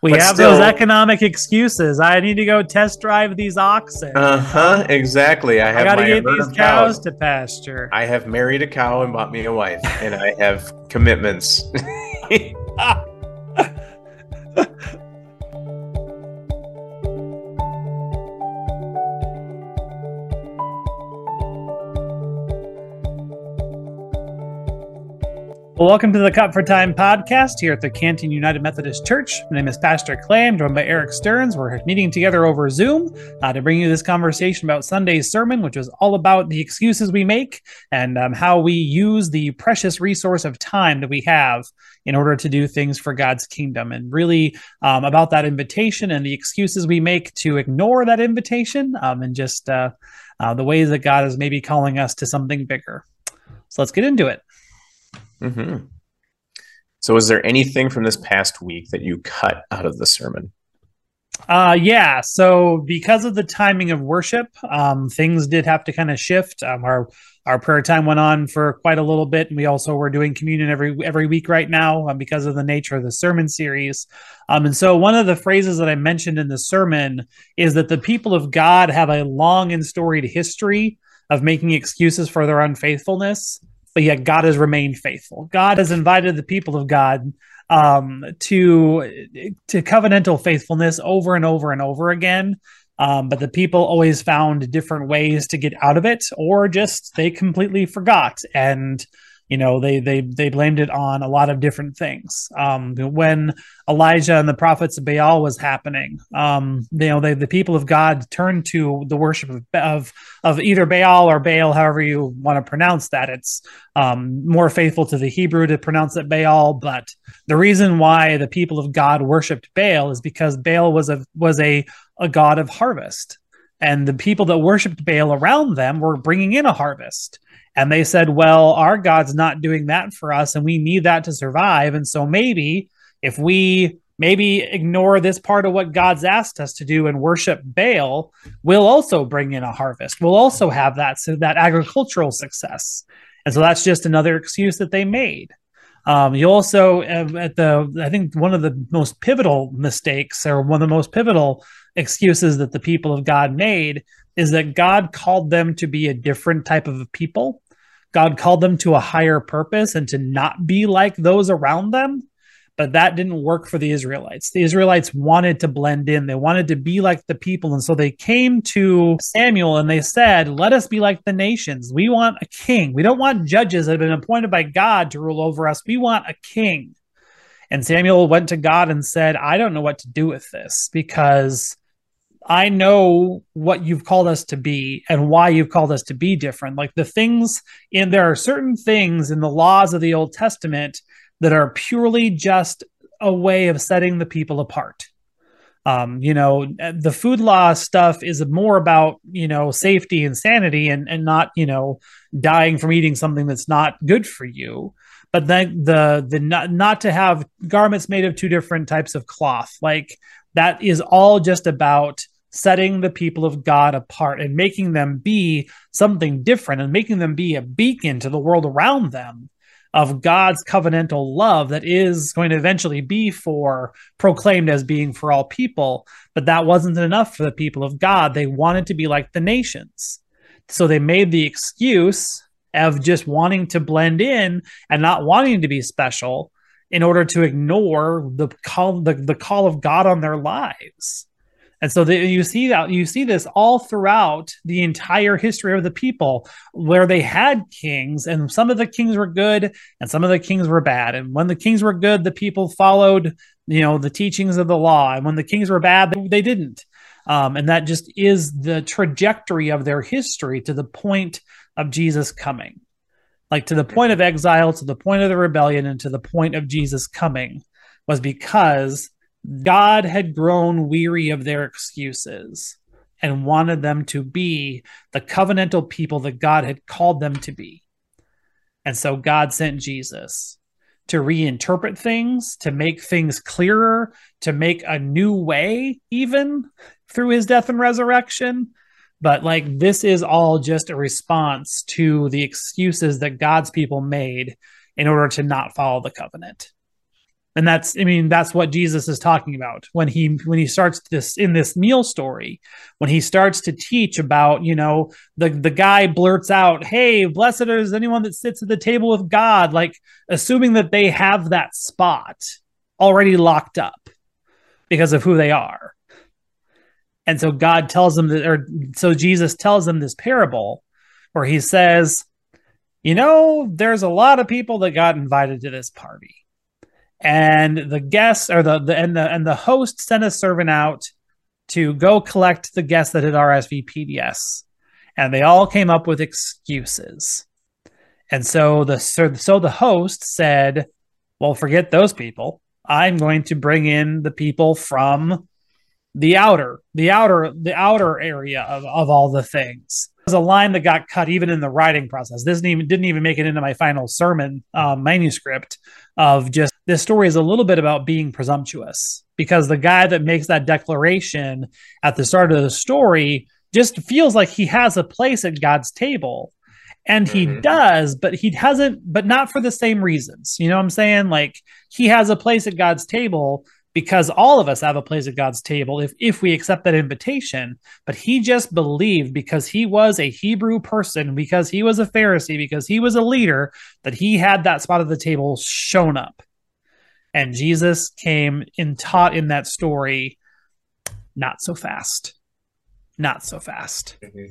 We But have still- those economic excuses. I need to go test drive these oxen. Uh huh. Exactly. I I have got to my get these of cows to pasture. I have married a cow and bought me a wife, and I have commitments. Well, welcome to the Cut for Time podcast here at the Canton United Methodist Church. My name is Pastor Clay. I'm joined by Eric Stearns. We're meeting together over Zoom uh, to bring you this conversation about Sunday's sermon, which was all about the excuses we make and um, how we use the precious resource of time that we have in order to do things for God's kingdom, and really um, about that invitation and the excuses we make to ignore that invitation um, and just uh, uh, the ways that God is maybe calling us to something bigger. So let's get into it. Hmm So, is there anything from this past week that you cut out of the sermon? Uh, yeah. So because of the timing of worship, um, things did have to kind of shift. Um, our our prayer time went on for quite a little bit, and we also were doing communion every every week right now um, because of the nature of the sermon series. Um, and so one of the phrases that I mentioned in the sermon is that the people of God have a long and storied history of making excuses for their unfaithfulness, but yet God has remained faithful. God has invited the people of God um, to to covenantal faithfulness over and over and over again. Um, but the people always found different ways to get out of it, or just they completely forgot, and you know they they they blamed it on a lot of different things. Um, when Elijah and the prophets of Baal was happening, um, you know they, the people of God turned to the worship of, of of either Baal or Baal, however you want to pronounce that. It's um, more faithful to the Hebrew to pronounce it Baal, but the reason why the people of God worshipped Baal is because Baal was a was a a god of harvest, and the people that worshipped Baal around them were bringing in a harvest. And they said, "Well, our God's not doing that for us, and we need that to survive. And so maybe if we maybe ignore this part of what God's asked us to do and worship Baal, we'll also bring in a harvest. We'll also have that so that agricultural success." And so that's just another excuse that they made. Um, you also uh, at the I think one of the most pivotal mistakes or one of the most pivotal excuses that the people of God made is that God called them to be a different type of people. God called them to a higher purpose and to not be like those around them. But that didn't work for the Israelites. The Israelites wanted to blend in. They wanted to be like the people. And so they came to Samuel and they said, Let us be like the nations. We want a king. We don't want judges that have been appointed by God to rule over us. We want a king. And Samuel went to God and said, I don't know what to do with this because I know what you've called us to be and why you've called us to be different. Like the things in there are certain things in the laws of the Old Testament that are purely just a way of setting the people apart. Um, you know, the food law stuff is more about, you know, safety and sanity and, and not, you know, dying from eating something that's not good for you. But then the the not, not to have garments made of two different types of cloth, like that is all just about setting the people of God apart and making them be something different and making them be a beacon to the world around them of God's covenantal love that is going to eventually be for proclaimed as being for all people. But that wasn't enough for the people of God. They wanted to be like the nations. So they made the excuse of just wanting to blend in and not wanting to be special in order to ignore the call the, the call of God on their lives. And so the, you see that you see this all throughout the entire history of the people, where they had kings, and some of the kings were good, and some of the kings were bad. And when the kings were good, the people followed, you know, the teachings of the law, and when the kings were bad, they didn't. Um, and that just is the trajectory of their history to the point of Jesus coming, like to the point of exile, to the point of the rebellion, and to the point of Jesus coming, was because God had grown weary of their excuses and wanted them to be the covenantal people that God had called them to be. And so God sent Jesus to reinterpret things, to make things clearer, to make a new way, even through his death and resurrection. But like this is all just a response to the excuses that God's people made in order to not follow the covenant. And that's i mean that's what jesus is talking about when he when he starts this in this meal story when he starts to teach about you know the the guy blurts out hey blessed is anyone that sits at the table with god like assuming that they have that spot already locked up because of who they are. And so god tells them that or so jesus tells them this parable where he says you know there's a lot of people that got invited to this party and the guests or the, the and the and the host sent a servant out to go collect the guests that had RSVP'd yes, and they all came up with excuses. And so the so the host said, "Well, forget those people. I'm going to bring in the people from the outer, the outer, the outer area of, of all the things." Was a line that got cut even in the writing process. This didn't even, didn't even make it into my final sermon uh, manuscript of just this story is a little bit about being presumptuous because the guy that makes that declaration at the start of the story just feels like he has a place at God's table. And he mm-hmm. does, but he hasn't, but not for the same reasons. You know what I'm saying? Like he has a place at God's table, because all of us have a place at God's table if, if we accept that invitation. But he just believed because he was a Hebrew person, because he was a Pharisee, because he was a leader, that he had that spot at the table shown up. And Jesus came and taught in that story, not so fast. Not so fast. Mm-hmm.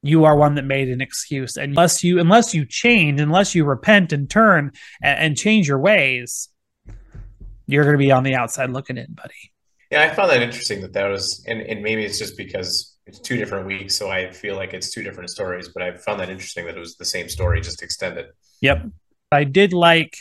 You are one that made an excuse. And unless you unless you change, unless you repent and turn and, and change your ways, you're going to be on the outside looking in, buddy. Yeah, I found that interesting that that was, and, and maybe it's just because it's two different weeks, so I feel like it's two different stories. But I found that interesting that it was the same story, just extended. Yep, I did like,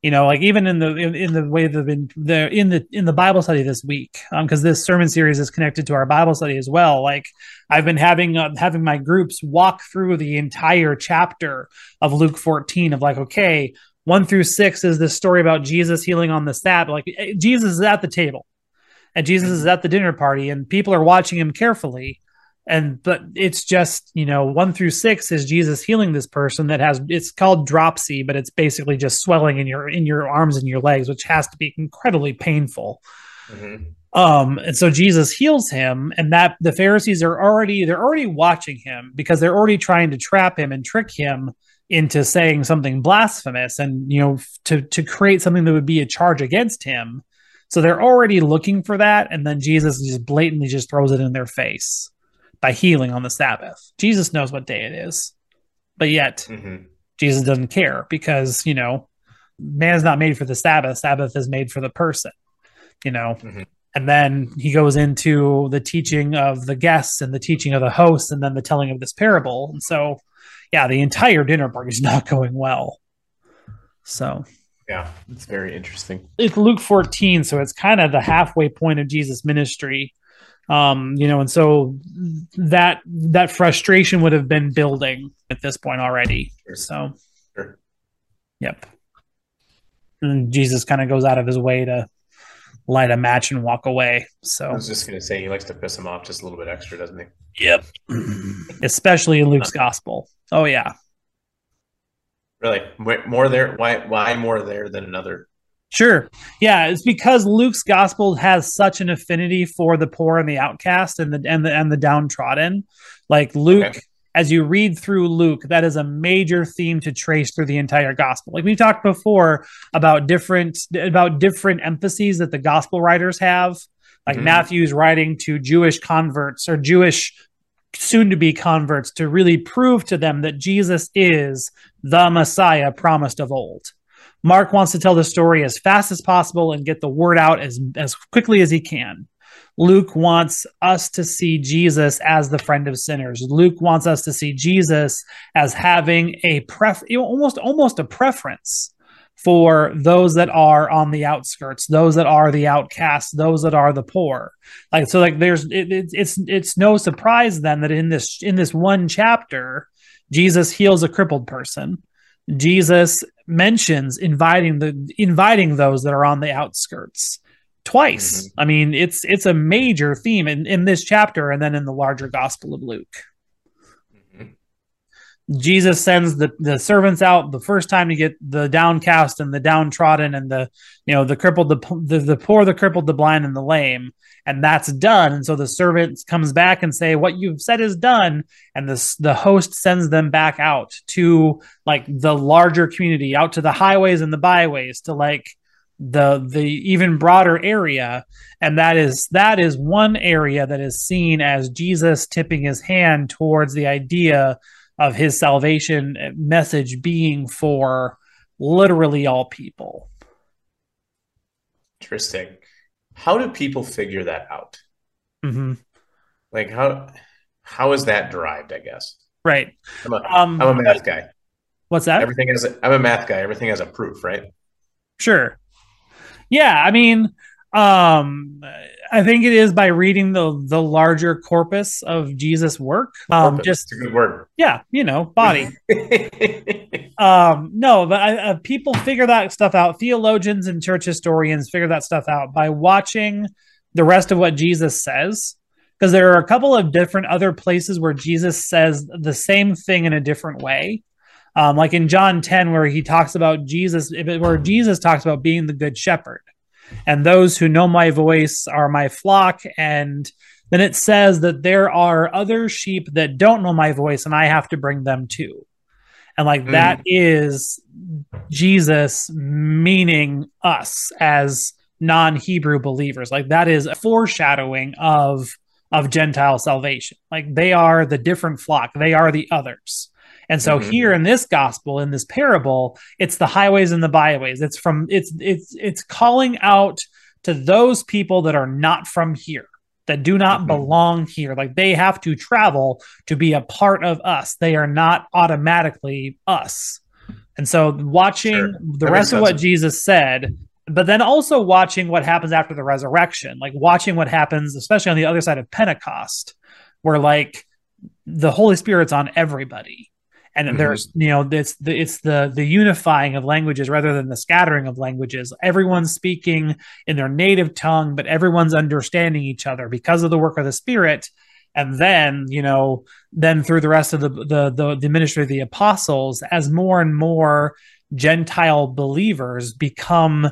you know, like even in the in, in the way they've been there in the in the Bible study this week, because um, this sermon series is connected to our Bible study as well. Like I've been having uh, having my groups walk through the entire chapter of Luke 14 of like, okay, one through six is this story about Jesus healing on the Sabbath. Like eh, Jesus is at the table and Jesus is at the dinner party and people are watching him carefully. And but it's just, you know, one through six is Jesus healing this person that has it's called dropsy, but it's basically just swelling in your in your arms and your legs, which has to be incredibly painful. Mm-hmm. Um, and so Jesus heals him, and that the Pharisees are already they're already watching him because they're already trying to trap him and trick him into saying something blasphemous and you know to to create something that would be a charge against him. So they're already looking for that and then jesus just blatantly just throws it in their face by healing on the sabbath. Jesus knows what day it is but yet mm-hmm. jesus doesn't care because you know man's not made for the sabbath. Sabbath is made for the person you know? Mm-hmm. and then he goes into the teaching of the guests and the teaching of the hosts and then the telling of this parable. And so yeah, the entire dinner party is not going well. So yeah, it's very interesting. It's Luke 14, so it's kind of the halfway point of Jesus' ministry. Um, you know, and so that that frustration would have been building at this point already. Sure. So sure. Yep. And Jesus kind of goes out of his way to light a match and walk away. So I was just gonna say he likes to piss him off just a little bit extra, doesn't he? Yep. Especially in Luke's gospel. Oh yeah. Really? More there? Why? Why more there than another? Sure. Yeah, it's because Luke's gospel has such an affinity for the poor and the outcast and the and the and the downtrodden. Like Luke, okay. As you read through Luke, that is a major theme to trace through the entire gospel. Like we talked before about different about different emphases that the gospel writers have. Like mm-hmm. Matthew's writing to Jewish converts or Jewish soon to be converts to really prove to them that Jesus is the Messiah promised of old. Mark wants to tell the story as fast as possible and get the word out as, as quickly as he can. Luke wants us to see Jesus as the friend of sinners. Luke wants us to see Jesus as having a pref almost almost a preference for those that are on the outskirts, those that are the outcasts, those that are the poor. Like so, like there's it, it, it's it's no surprise then that in this in this one chapter, Jesus heals a crippled person. Jesus mentions inviting the inviting those that are on the outskirts twice. Mm-hmm. I mean, it's it's a major theme in, in this chapter and then in the larger Gospel of Luke. Jesus sends the, the servants out the first time to get the downcast and the downtrodden and the you know the crippled the, the the poor the crippled the blind and the lame and that's done and so the servant comes back and say what you've said is done and the the host sends them back out to like the larger community out to the highways and the byways to like the the even broader area and that is that is one area that is seen as Jesus tipping his hand towards the idea of his salvation message being for literally all people. Interesting. How do people figure that out? Mm-hmm. Like how how is that derived? I guess. Right. I'm a, um, I'm a math guy. What's that? Everything is I'm a math guy. Everything has a proof, right? Sure. Yeah, I mean, um, I think it is by reading the the larger corpus of Jesus' work. Um, just a good word. Yeah, you know, body. um, no, but I, uh, people figure that stuff out. Theologians and church historians figure that stuff out by watching the rest of what Jesus says. Because there are a couple of different other places where Jesus says the same thing in a different way. Um, like in John 10, where he talks about Jesus, where Jesus talks about being the good shepherd and those who know my voice are my flock. And then it says that there are other sheep that don't know my voice, and I have to bring them too. And like mm. that is Jesus meaning us as non-Hebrew believers. Like that is a foreshadowing of of Gentile salvation. Like they are the different flock, they are the others. And so mm-hmm. here in this gospel, in this parable, it's the highways and the byways. It's from it's it's it's calling out to those people that are not from here, that do not mm-hmm. belong here. Like they have to travel to be a part of us. They are not automatically us. And so watching sure. the that rest of what Jesus said, but then also watching what happens after the resurrection, like watching what happens, especially on the other side of Pentecost, where like the Holy Spirit's on everybody and mm-hmm. there's you know it's the it's the the unifying of languages rather than the scattering of languages. Everyone's speaking in their native tongue but everyone's understanding each other because of the work of the spirit. And then you know then through the rest of the the the, the ministry of the apostles as more and more gentile believers become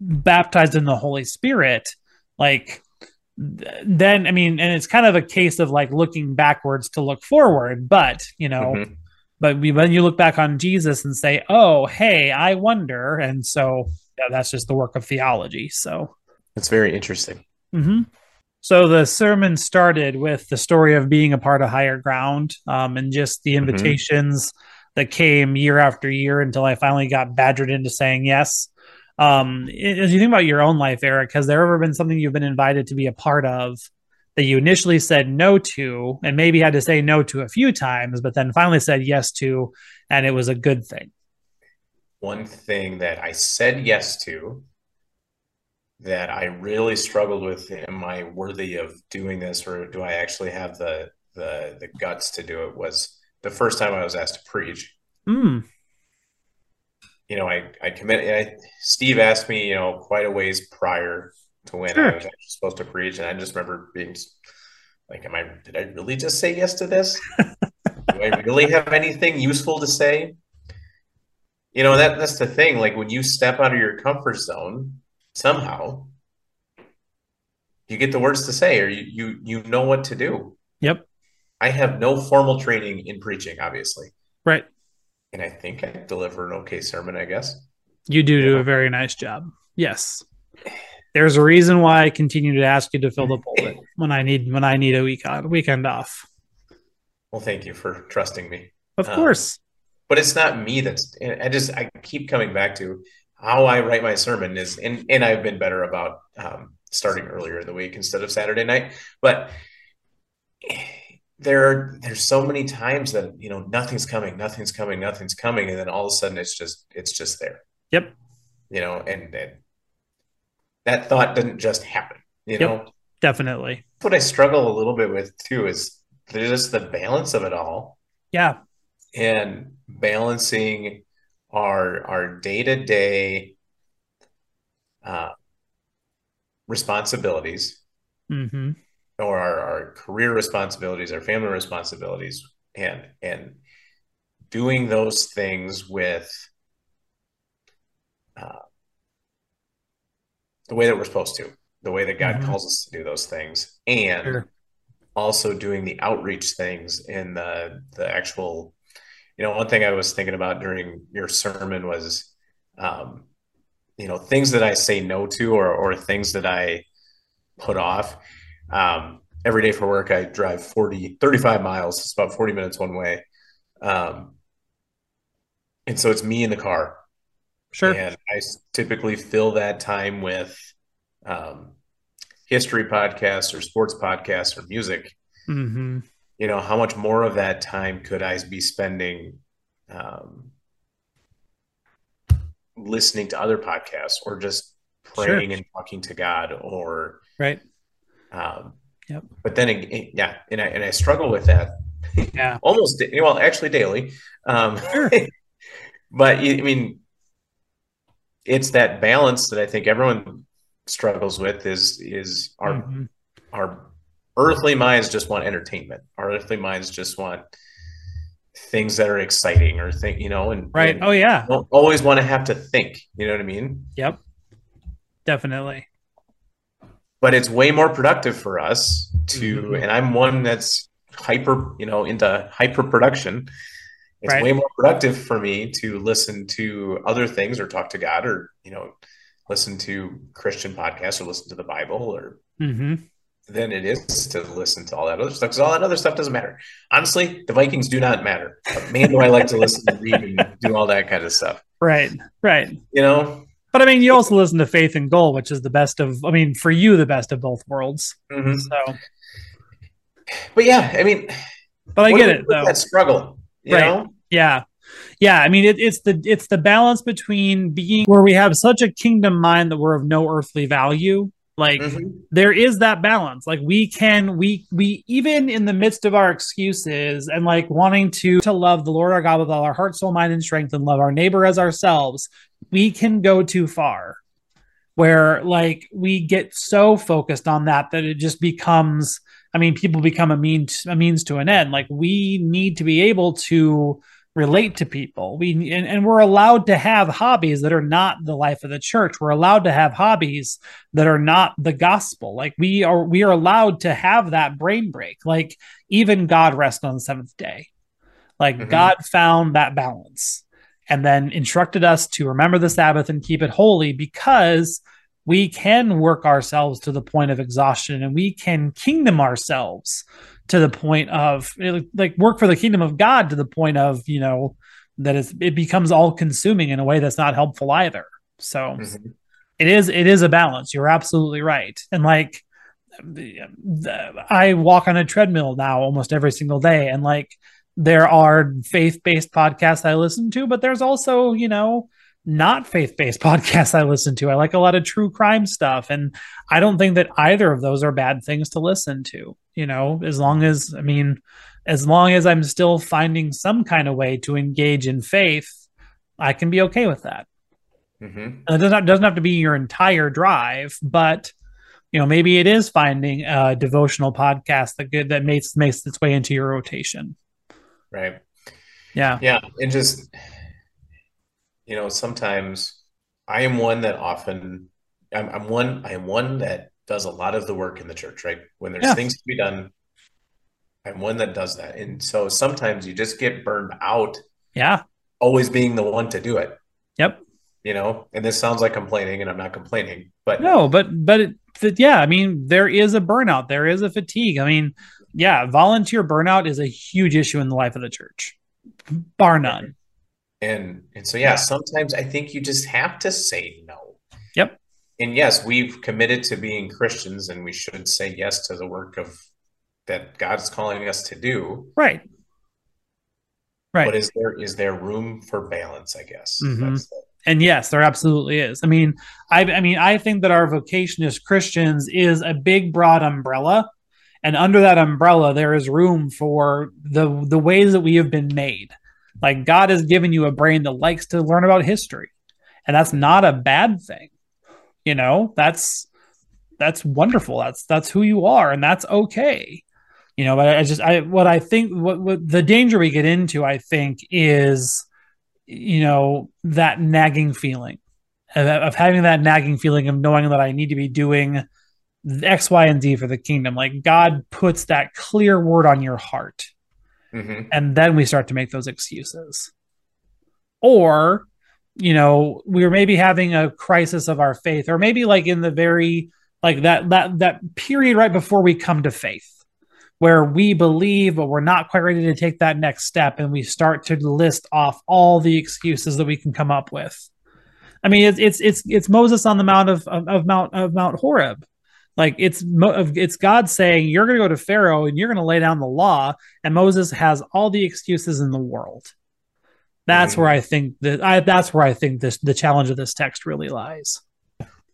baptized in the holy spirit like then i mean and it's kind of a case of like looking backwards to look forward but you know mm-hmm but we, when you look back on Jesus and say, "Oh, hey, I wonder," and so yeah, that's just the work of theology. So it's very interesting. Mm-hmm. So the sermon started with the story of being a part of Higher Ground, um, and just the mm-hmm. invitations mm-hmm. that came year after year until I finally got badgered into saying yes. Um, as you think about your own life, Eric, has there ever been something you've been invited to be a part of that you initially said no to and maybe had to say no to a few times, but then finally said yes to, and it was a good thing? One thing that I said yes to that I really struggled with am I worthy of doing this or do I actually have the the the guts to do it was the first time I was asked to preach. Mm. You know, I I committed. I, Steve asked me, you know, quite a ways prior to when sure. I was actually supposed to preach, and I just remember being like, "Am I? Did I really just say yes to this? Do I really have anything useful to say?" You know that that's the thing. Like when you step out of your comfort zone, somehow you get the words to say, or you you you know what to do. Yep. I have no formal training in preaching, obviously. Right. And I think I deliver an okay sermon, I guess. You do do a very nice job. Yes there's a reason why I continue to ask you to fill the pulpit when I need when I need a week on weekend off. Well, thank you for trusting me. Of um, course. But it's not me that's I just I keep coming back to how I write my sermon is and and I've been better about um, starting earlier in the week instead of Saturday night. But there are there's so many times that you know nothing's coming, nothing's coming, nothing's coming, and then all of a sudden it's just it's just there. Yep. You know, and, and that thought didn't just happen. You yep, know, definitely. What I struggle a little bit with too is just the balance of it all. Yeah, and balancing our our day to day responsibilities, mm-hmm. or our, our career responsibilities, our family responsibilities, and and doing those things with uh, the way that we're supposed to, the way that God mm-hmm. calls us to do those things, and sure. also doing the outreach things in the the actual. You know, one thing I was thinking about during your sermon was, um, you know, things that I say no to or or things that I put off. Um, every day for work, I drive 40, 35 miles. It's about 40 minutes one way. Um, and so it's me in the car. Sure. And I typically fill that time with um, history podcasts or sports podcasts or music. Mm-hmm. You know, how much more of that time could I be spending um, listening to other podcasts or just praying sure. and talking to God or right. Um, yep. But then, yeah, and I and I struggle with that. Yeah. Almost well, actually daily. Um, sure. but I mean, it's that balance that I think everyone struggles with. Is is our mm-hmm. our earthly minds just want entertainment. Our earthly minds just want things that are exciting or think you know and right and oh yeah don't always want to have to think you know what i mean yep definitely but it's way more productive for us to mm-hmm. and i'm one that's hyper you know into hyper production it's right. way more productive for me to listen to other things or talk to god or you know listen to christian podcasts or listen to the bible or mm-hmm. than it is to listen to all that other stuff because all that other stuff doesn't matter honestly the vikings do not matter but man do i like to listen and read and do all that kind of stuff right right you know but I mean, you also listen to Faith and Goal, which is the best of. I mean, for you, the best of both worlds. Mm-hmm. So, but yeah, I mean, but I get it though. That struggle, right? Know? Yeah, yeah. I mean, it, it's the it's the balance between being where we have such a kingdom mind that we're of no earthly value. Like mm-hmm. there is that balance. Like we can we we even in the midst of our excuses and like wanting to to love the Lord our God with all our heart, soul, mind, and strength, and love our neighbor as ourselves, we can go too far where like we get so focused on that that it just becomes i mean people become a means a means to an end. Like we need to be able to relate to people. We and, and we're allowed to have hobbies that are not the life of the church. We're allowed to have hobbies that are not the gospel. Like we are we are allowed to have that brain break. Like even god rested on the seventh day. Like mm-hmm. god found that balance and then instructed us to remember the Sabbath and keep it holy because we can work ourselves to the point of exhaustion and we can kingdom ourselves to the point of like work for the kingdom of God to the point of, you know, that is it becomes all consuming in a way that's not helpful either. So mm-hmm. it is it is a balance. You're absolutely right. And like I walk on a treadmill now almost every single day and like there are faith-based podcasts I listen to, but there's also, you know, not faith-based podcasts I listen to. I like a lot of true crime stuff and I don't think that either of those are bad things to listen to, you know, as long as I mean as long as I'm still finding some kind of way to engage in faith, I can be okay with that. Mm-hmm. It doesn't doesn't have to be your entire drive, but you know maybe it is finding a devotional podcast that good that makes makes its way into your rotation. Right. Yeah. Yeah. And just, you know, sometimes I am one that often, I'm, I'm one, I am one that does a lot of the work in the church, right? When there's yeah. things to be done, I'm one that does that. And so sometimes you just get burned out. Yeah. Always being the one to do it. Yep. You know, and this sounds like complaining, and I'm not complaining, but no, but but it, yeah, I mean, there is a burnout, there is a fatigue. I mean, yeah, volunteer burnout is a huge issue in the life of the church, bar none. And and so yeah, sometimes I think you just have to say no. Yep. And yes, we've committed to being Christians, and we should say yes to the work of that God's calling us to do. Right. Right. But is there is there room for balance? I guess. Mm-hmm. And yes, there absolutely is. I mean, I, I mean, I think that our vocation as Christians is a big, broad umbrella and under that umbrella there is room for the the ways that we have been made like god has given you a brain that likes to learn about history and that's not a bad thing you know that's that's wonderful that's that's who you are and that's okay you know, but I just I what I think what, what the danger we get into, I think, is you know that nagging feeling of, of having that nagging feeling of knowing that I need to be doing X, Y, and Z for the kingdom. Like God puts that clear word on your heart. Mm-hmm. And then we start to make those excuses. Or, you know, we are maybe having a crisis of our faith, or maybe like in the very like that that that period right before we come to faith where we believe but we're not quite ready to take that next step and we start to list off all the excuses that we can come up with i mean it's it's it's, it's moses on the mount of, of, of mount of mount horeb like it's it's God saying you're going to go to Pharaoh and you're going to lay down the law, and Moses has all the excuses in the world. That's mm-hmm. where I think that I that's where I think this the challenge of this text really lies.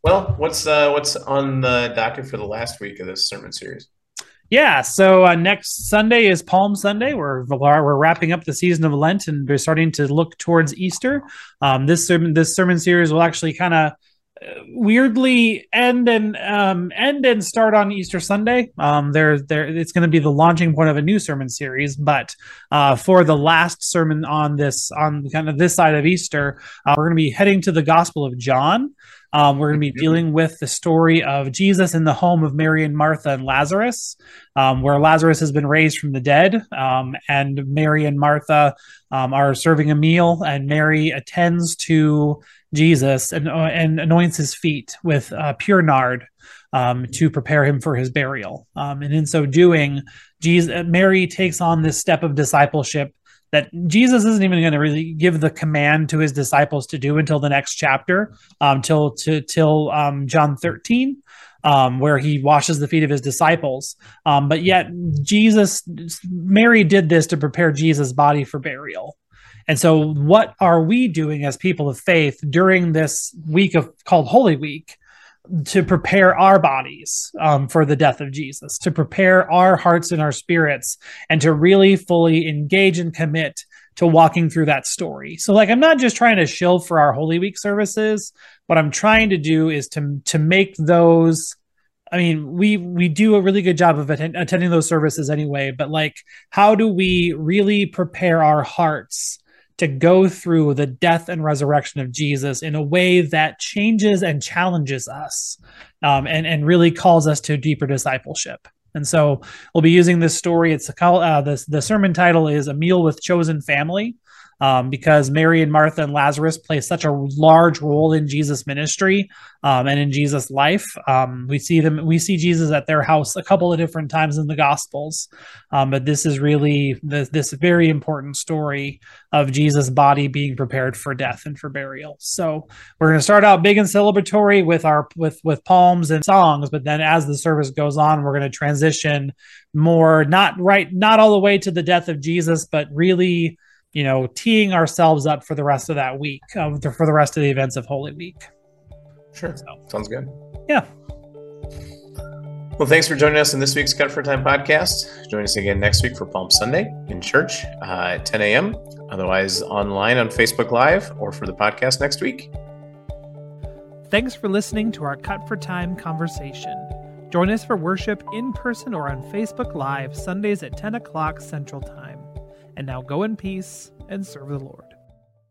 Well, what's uh, what's on the docket for the last week of this sermon series? Yeah, so uh, next Sunday is Palm Sunday. We're we're wrapping up the season of Lent and we're starting to look towards Easter. Um, this sermon this sermon series will actually kind of weirdly end and um, end and start on Easter Sunday. Um, there, there, it's going to be the launching point of a new sermon series. But uh, for the last sermon on this, on kind of this side of Easter, uh, we're going to be heading to the Gospel of John. Um, we're going to be mm-hmm. dealing with the story of Jesus in the home of Mary and Martha and Lazarus, um, where Lazarus has been raised from the dead, um, and Mary and Martha um, are serving a meal, and Mary attends to Jesus and, uh, and anoints his feet with uh, pure nard um, to prepare him for his burial. Um, and in so doing, Jesus, Mary takes on this step of discipleship that Jesus isn't even going to really give the command to his disciples to do until the next chapter, um, till to, till um, John 13. Um, where he washes the feet of his disciples. Um, but yet, Jesus, Mary did this to prepare Jesus' body for burial. And so, what are we doing as people of faith during this week of called Holy Week to prepare our bodies um, for the death of Jesus, to prepare our hearts and our spirits, and to really fully engage and commit to walking through that story. So, like, I'm not just trying to shill for our Holy Week services. What I'm trying to do is to to make those I mean, we we do a really good job of attend, attending those services anyway, but like how do we really prepare our hearts to go through the death and resurrection of Jesus in a way that changes and challenges us um, and, and really calls us to deeper discipleship. And so we'll be using this story. It's a, uh, the, the sermon title is A Meal with Chosen Family um, because Mary and Martha and Lazarus play such a large role in Jesus' ministry um, and in Jesus' life. Um, we see them, we see Jesus at their house a couple of different times in the Gospels, um, but this is really this, this very important story of Jesus' body being prepared for death and for burial. So we're going to start out big and celebratory with our with with palms and songs, but then as the service goes on, we're going to transition more not right not all the way to the death of Jesus, but really you know, teeing ourselves up for the rest of that week, uh, for the rest of the events of Holy Week. Sure. So, Sounds good. Yeah. Well, thanks for joining us in this week's Cut for Time podcast. Join us again next week for Palm Sunday in church uh, at 10 a.m. Otherwise, online on Facebook Live or for the podcast next week. Thanks for listening to our Cut for Time conversation. Join us for worship in person or on Facebook Live Sundays at 10 o'clock Central Time. And now go in peace and serve the Lord.